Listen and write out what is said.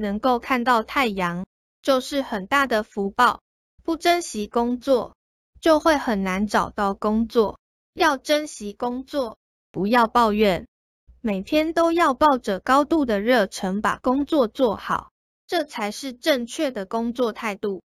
能够看到太阳，就是很大的福报。不珍惜工作，就会很难找到工作。要珍惜工作，不要抱怨，每天都要抱着高度的热忱把工作做好，这才是正确的工作态度。